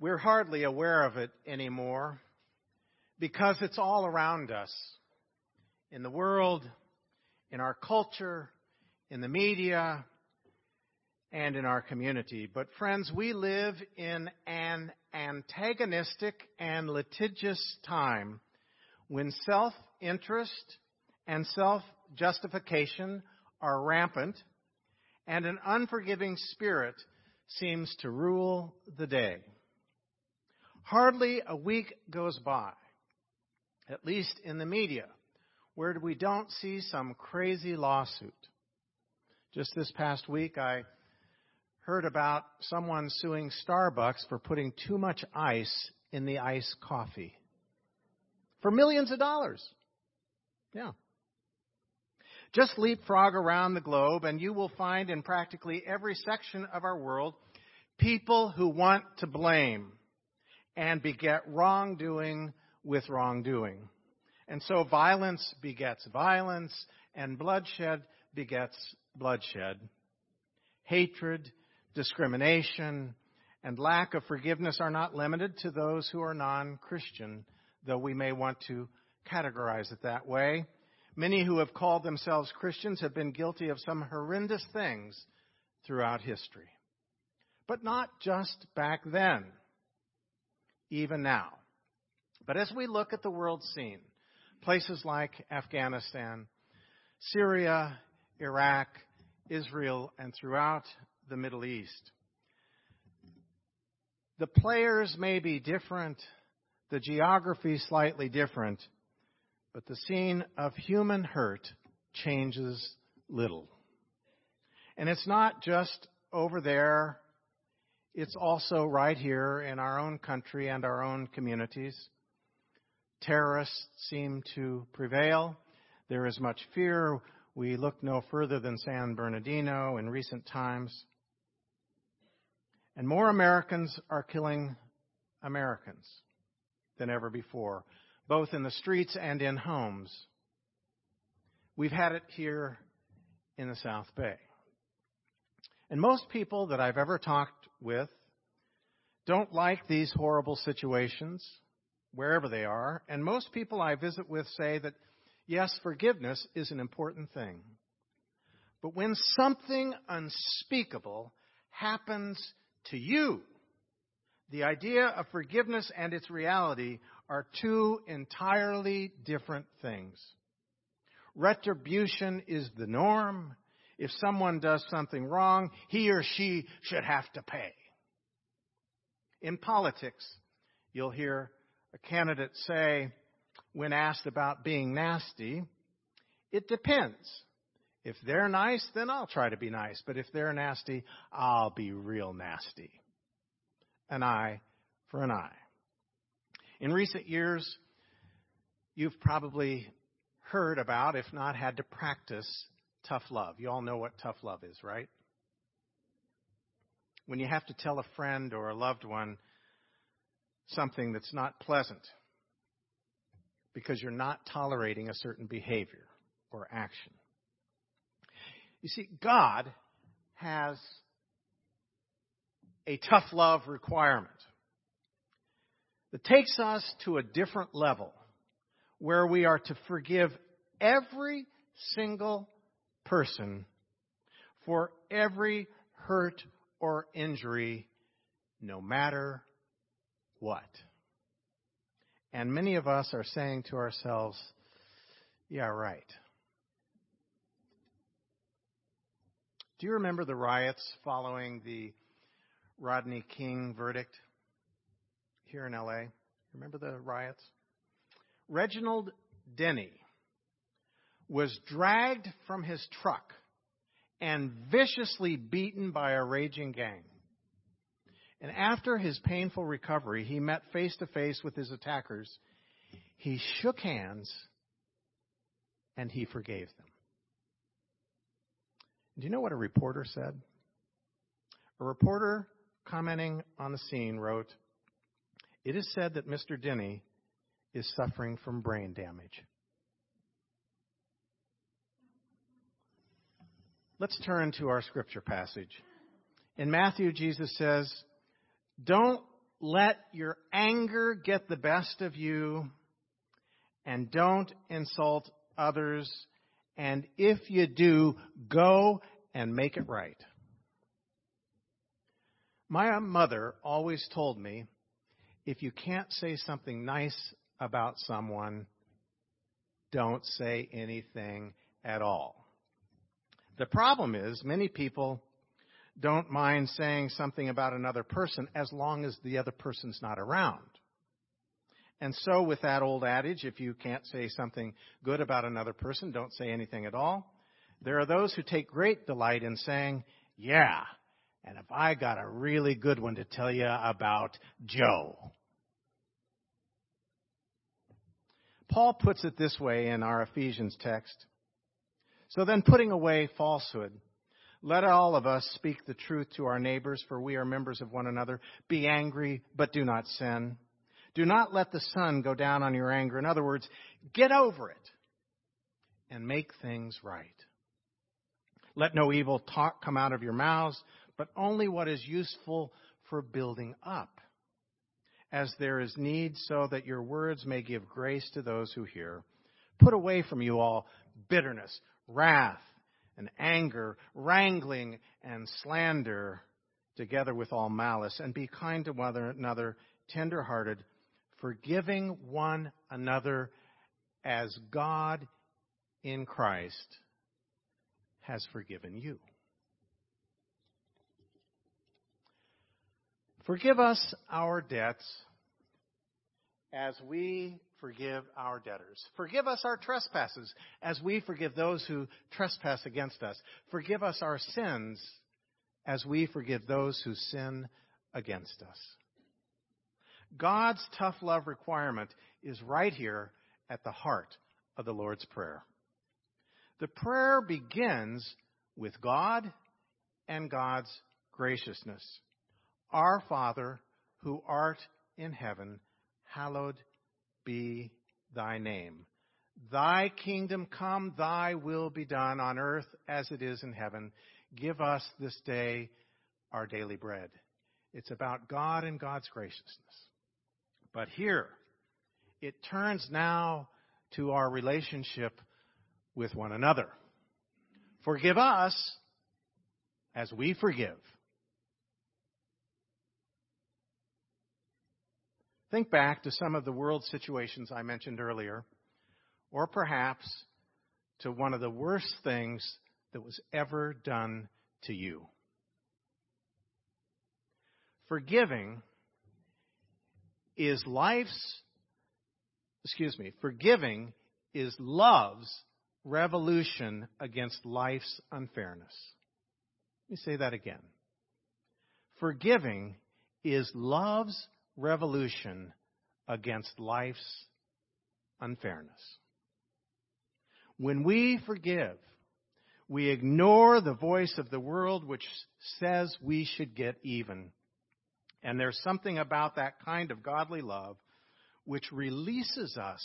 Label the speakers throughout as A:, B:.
A: we're hardly aware of it anymore because it's all around us in the world, in our culture, in the media, and in our community. But friends, we live in an antagonistic and litigious time when self-interest and self-justification are rampant and an unforgiving spirit seems to rule the day. Hardly a week goes by, at least in the media, where we don't see some crazy lawsuit. Just this past week, I heard about someone suing Starbucks for putting too much ice in the iced coffee for millions of dollars. Yeah. Just leapfrog around the globe and you will find in practically every section of our world people who want to blame and beget wrongdoing with wrongdoing. And so violence begets violence and bloodshed begets bloodshed. Hatred, discrimination, and lack of forgiveness are not limited to those who are non-Christian, though we may want to categorize it that way. Many who have called themselves Christians have been guilty of some horrendous things throughout history. But not just back then, even now. But as we look at the world scene, places like Afghanistan, Syria, Iraq, Israel, and throughout the Middle East, the players may be different, the geography slightly different, but the scene of human hurt changes little. And it's not just over there, it's also right here in our own country and our own communities. Terrorists seem to prevail. There is much fear. We look no further than San Bernardino in recent times. And more Americans are killing Americans than ever before both in the streets and in homes. We've had it here in the South Bay. And most people that I've ever talked with don't like these horrible situations, wherever they are. And most people I visit with say that, yes, forgiveness is an important thing. But when something unspeakable happens to you, the idea of forgiveness and its reality are two entirely different things. Retribution is the norm. If someone does something wrong, he or she should have to pay. In politics, you'll hear a candidate say, when asked about being nasty, it depends. If they're nice, then I'll try to be nice. But if they're nasty, I'll be real nasty. An eye for an eye. In recent years, you've probably heard about, if not had to practice, tough love. You all know what tough love is, right? When you have to tell a friend or a loved one something that's not pleasant because you're not tolerating a certain behavior or action. You see, God has a tough love requirement that takes us to a different level where we are to forgive every single person for every hurt or injury, no matter what. And many of us are saying to ourselves, yeah, right. Do you remember the riots following the Rodney King verdict? here in LA. Remember the riots? Reginald Denny was dragged from his truck and viciously beaten by a raging gang. And after his painful recovery, he met face to face with his attackers. He shook hands and he forgave them. Do you know what a reporter said? A reporter commenting on the scene wrote, it is said that Mr. Denny is suffering from brain damage. Let's turn to our scripture passage. In Matthew, Jesus says, Don't let your anger get the best of you and don't insult others. And if you do, go and make it right. My mother always told me if you can't say something nice about someone, don't say anything at all. The problem is, many people don't mind saying something about another person as long as the other person's not around. And so, with that old adage, if you can't say something good about another person, don't say anything at all. There are those who take great delight in saying, Yeah, and if I got a really good one to tell you about Joe. Paul puts it this way in our Ephesians text. So then, putting away falsehood, let all of us speak the truth to our neighbors, for we are members of one another. Be angry, but do not sin. Do not let the sun go down on your anger. In other words, get over it and make things right. Let no evil talk come out of your mouths, but only what is useful for building up, as there is need, so that your words may give grace to those who hear. Put away from you all bitterness, wrath, and anger, wrangling and slander, together with all malice, and be kind to one another, tender hearted, forgiving one another as God in Christ has forgiven you. Forgive us our debts as we forgive our debtors. Forgive us our trespasses as we forgive those who trespass against us. Forgive us our sins as we forgive those who sin against us. God's tough love requirement is right here at the heart of the Lord's Prayer. The prayer begins with God and God's graciousness. Our Father, who art in heaven, hallowed be thy name. Thy kingdom come, thy will be done on earth as it is in heaven. Give us this day our daily bread. It's about God and God's graciousness. But here, it turns now to our relationship with one another. Forgive us as we forgive. Think back to some of the world situations I mentioned earlier, or perhaps to one of the worst things that was ever done to you. Forgiving is life's, excuse me, forgiving is love's revolution against life's unfairness. Let me say that again. Forgiving is love's revolution against life's unfairness. When we forgive, we ignore the voice of the world which says we should get even. And there's something about that kind of godly love which releases us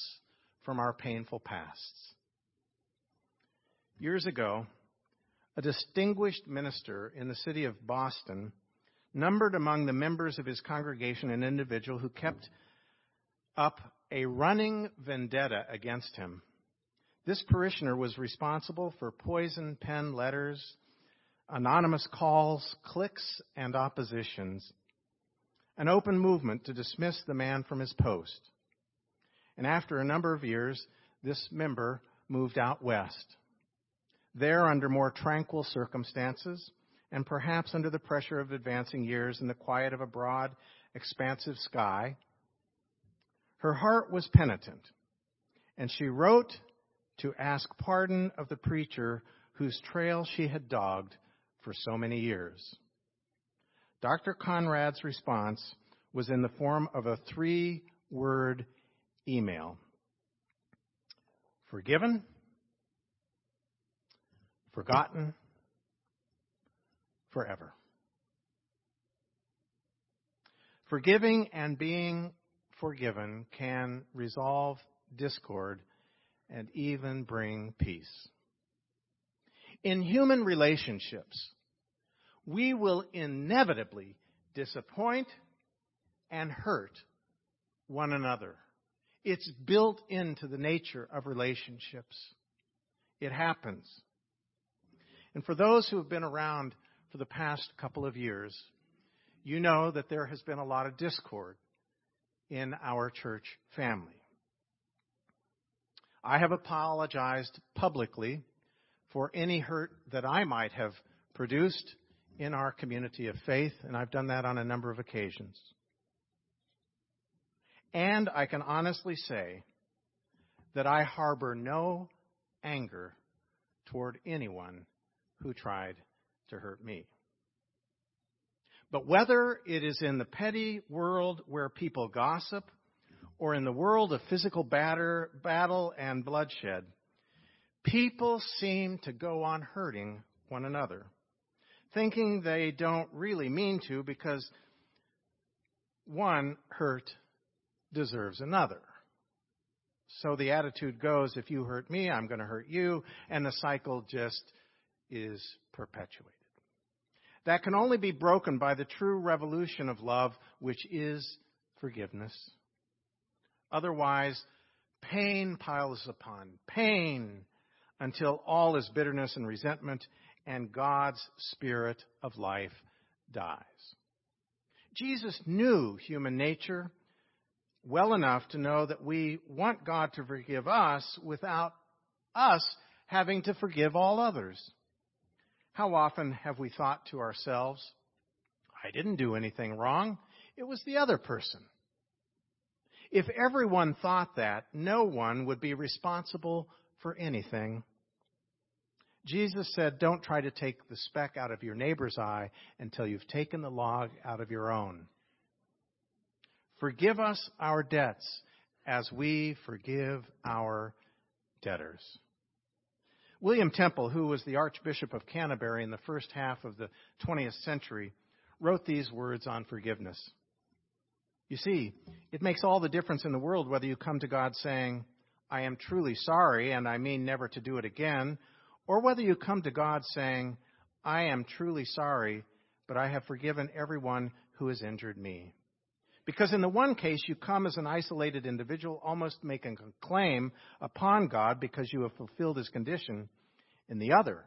A: from our painful pasts. Years ago, a distinguished minister in the city of Boston numbered among the members of his congregation an individual who kept up a running vendetta against him. This parishioner was responsible for poison pen letters, anonymous calls, cliques, and oppositions, an open movement to dismiss the man from his post. And after a number of years, this member moved out west. There, under more tranquil circumstances, and perhaps under the pressure of advancing years in the quiet of a broad, expansive sky, her heart was penitent, and she wrote to ask pardon of the preacher whose trail she had dogged for so many years. Dr. Conrad's response was in the form of a three word email Forgiven, forgotten, forever. Forgiving and being forgiven can resolve discord and even bring peace. In human relationships, we will inevitably disappoint, and hurt one another. It's built into the nature of relationships. It happens. And for those who have been around for the past couple of years, you know that there has been a lot of discord in our church family. I have apologized publicly for any hurt that I might have produced in our community of faith, and I've done that on a number of occasions. And I can honestly say that I harbor no anger toward anyone who tried to hurt me. But whether it is in the petty world where people gossip or in the world of physical batter, battle and bloodshed, people seem to go on hurting one another, thinking they don't really mean to because one hurt deserves another. So the attitude goes if you hurt me, I'm going to hurt you, and the cycle just is perpetuated. That can only be broken by the true revolution of love, which is forgiveness. Otherwise, pain piles upon pain until all is bitterness and resentment, and God's spirit of life dies. Jesus knew human nature well enough to know that we want God to forgive us without us having to forgive all others. How often have we thought to ourselves, I didn't do anything wrong, it was the other person? If everyone thought that, no one would be responsible for anything. Jesus said, Don't try to take the speck out of your neighbor's eye until you've taken the log out of your own. Forgive us our debts as we forgive our debtors. William Temple, who was the Archbishop of Canterbury in the first half of the 20th century, wrote these words on forgiveness. You see, it makes all the difference in the world whether you come to God saying, I am truly sorry and I mean never to do it again, or whether you come to God saying, I am truly sorry, but I have forgiven everyone who has injured me. Because in the one case, you come as an isolated individual, almost making a claim upon God because you have fulfilled his condition. In the other,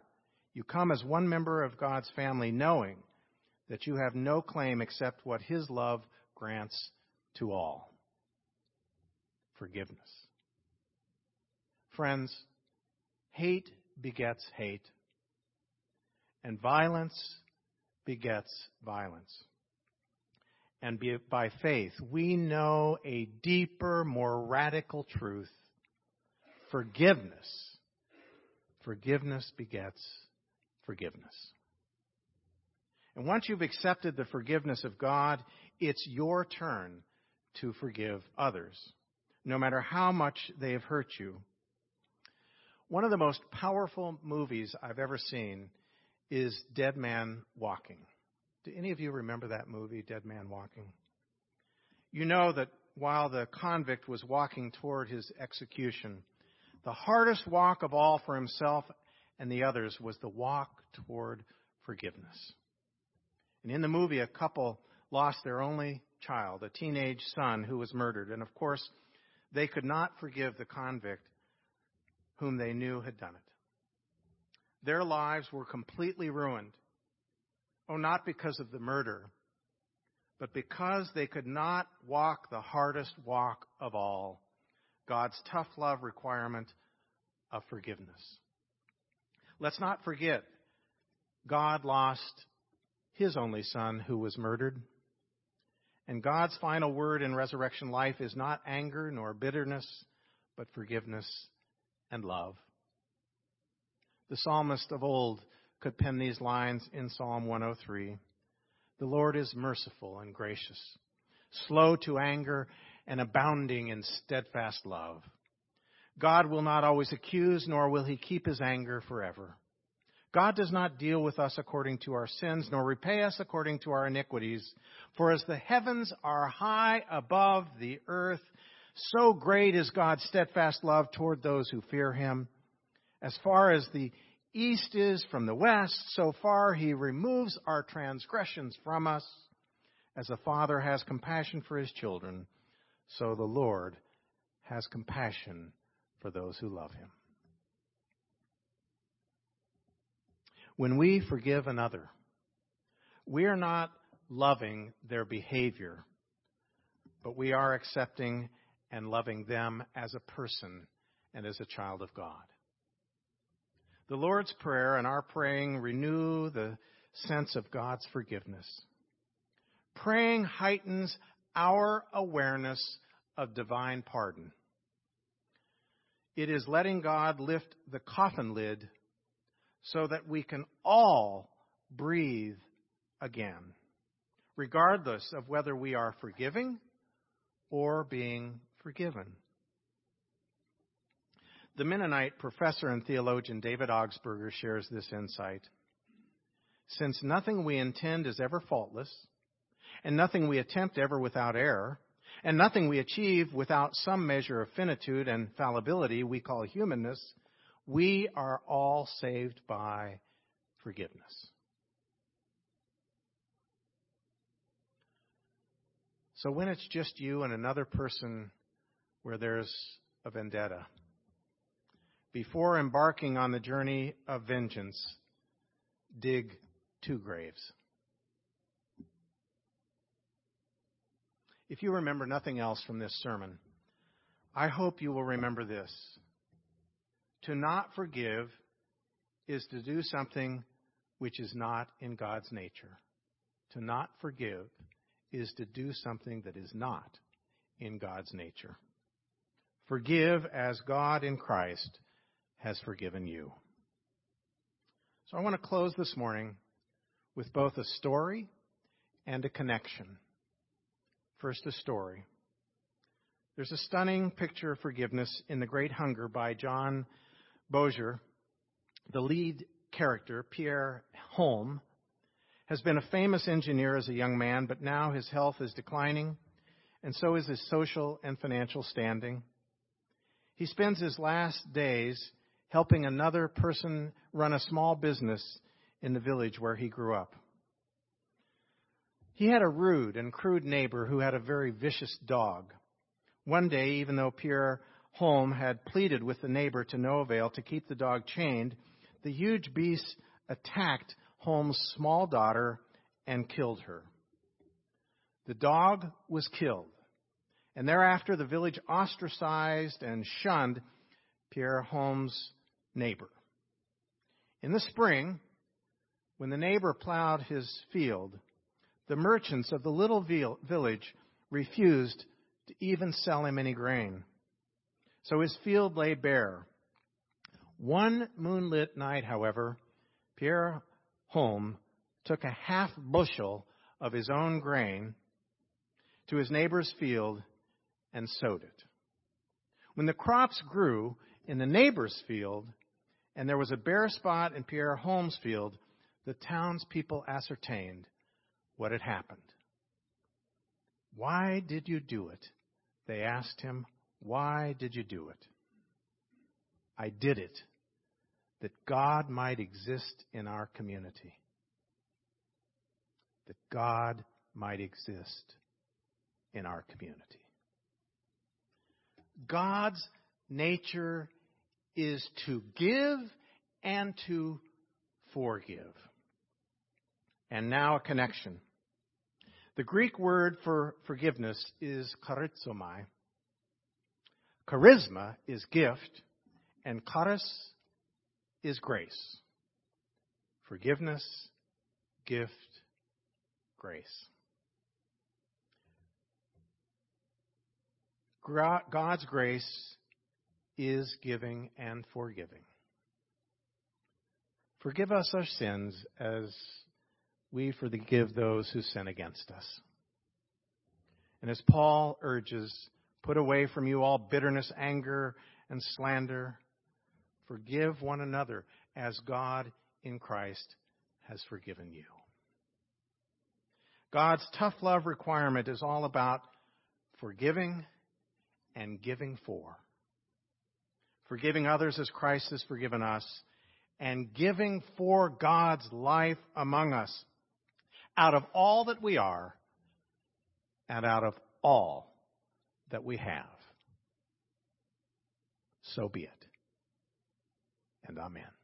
A: you come as one member of God's family, knowing that you have no claim except what his love grants to all forgiveness. Friends, hate begets hate, and violence begets violence and by faith, we know a deeper, more radical truth. Forgiveness. Forgiveness begets forgiveness. And once you've accepted the forgiveness of God, it's your turn to forgive others, no matter how much they have hurt you. One of the most powerful movies I've ever seen is Dead Man Walking. Do any of you remember that movie, Dead Man Walking? You know that while the convict was walking toward his execution, the hardest walk of all for himself and the others was the walk toward forgiveness. And in the movie, a couple lost their only child, a teenage son who was murdered. And of course, they could not forgive the convict whom they knew had done it. Their lives were completely ruined. Oh, not because of the murder, but because they could not walk the hardest walk of all God's tough love requirement of forgiveness. Let's not forget, God lost his only son who was murdered. And God's final word in resurrection life is not anger nor bitterness, but forgiveness and love. The psalmist of old could pen these lines in Psalm 103. The Lord is merciful and gracious, slow to anger, and abounding in steadfast love. God will not always accuse, nor will he keep his anger forever. God does not deal with us according to our sins, nor repay us according to our iniquities. For as the heavens are high above the earth, so great is God's steadfast love toward those who fear him. As far as the east is from the west, so far he removes our transgressions from us. As a father has compassion for his children, so the Lord has compassion for those who love him. When we forgive another, we are not loving their behavior, but we are accepting and loving them as a person and as a child of God. The Lord's Prayer and our praying renew the sense of God's forgiveness. Praying heightens our awareness of divine pardon. It is letting God lift the coffin lid so that we can all breathe again, regardless of whether we are forgiving or being forgiven. The Mennonite professor and theologian David Augsburger shares this insight. Since nothing we intend is ever faultless, and nothing we attempt ever without error, and nothing we achieve without some measure of finitude and fallibility we call humanness, we are all saved by forgiveness. So when it's just you and another person where there's a vendetta, before embarking on the journey of vengeance, dig two graves. If you remember nothing else from this sermon, I hope you will remember this. To not forgive is to do something which is not in God's nature. To not forgive is to do something that is not in God's nature. Forgive as God in Christ has forgiven you. So I want to close this morning with both a story and a connection. First, a story. There's a stunning picture of forgiveness in The Great Hunger by John Bozier. The lead character, Pierre Holm, has been a famous engineer as a young man, but now his health is declining, and so is his social and financial standing. He spends his last days helping another person run a small business in the village where he grew up. He had a rude and crude neighbor who had a very vicious dog. One day, even though Pierre Holm had pleaded with the neighbor to no avail to keep the dog chained, the huge beast attacked Holm's small daughter and killed her. The dog was killed, and thereafter the village ostracized and shunned Pierre Holm's neighbor. In the spring, when the neighbor plowed his field, the merchants of the little village refused to even sell him any grain. So his field lay bare. One moonlit night, however, Pierre Holm took a half bushel of his own grain to his neighbor's field and sowed it. When the crops grew in the neighbor's field, and there was a bare spot in Pierre Holmes' field, the townspeople ascertained what had happened. Why did you do it? They asked him, Why did you do it? I did it that God might exist in our community. That God might exist in our community. God's nature is to give and to forgive. And now a connection. The Greek word for forgiveness is charizomai. Charisma is gift, and charis is grace. Forgiveness, gift, grace. God's grace is giving and forgiving. Forgive us our sins as we forgive those who sin against us. And as Paul urges, put away from you all bitterness, anger, and slander. Forgive one another as God in Christ has forgiven you. God's tough love requirement is all about forgiving and giving for forgiving others as Christ has forgiven us, and giving for God's life among us. Out of all that we are, and out of all that we have. So be it. And amen.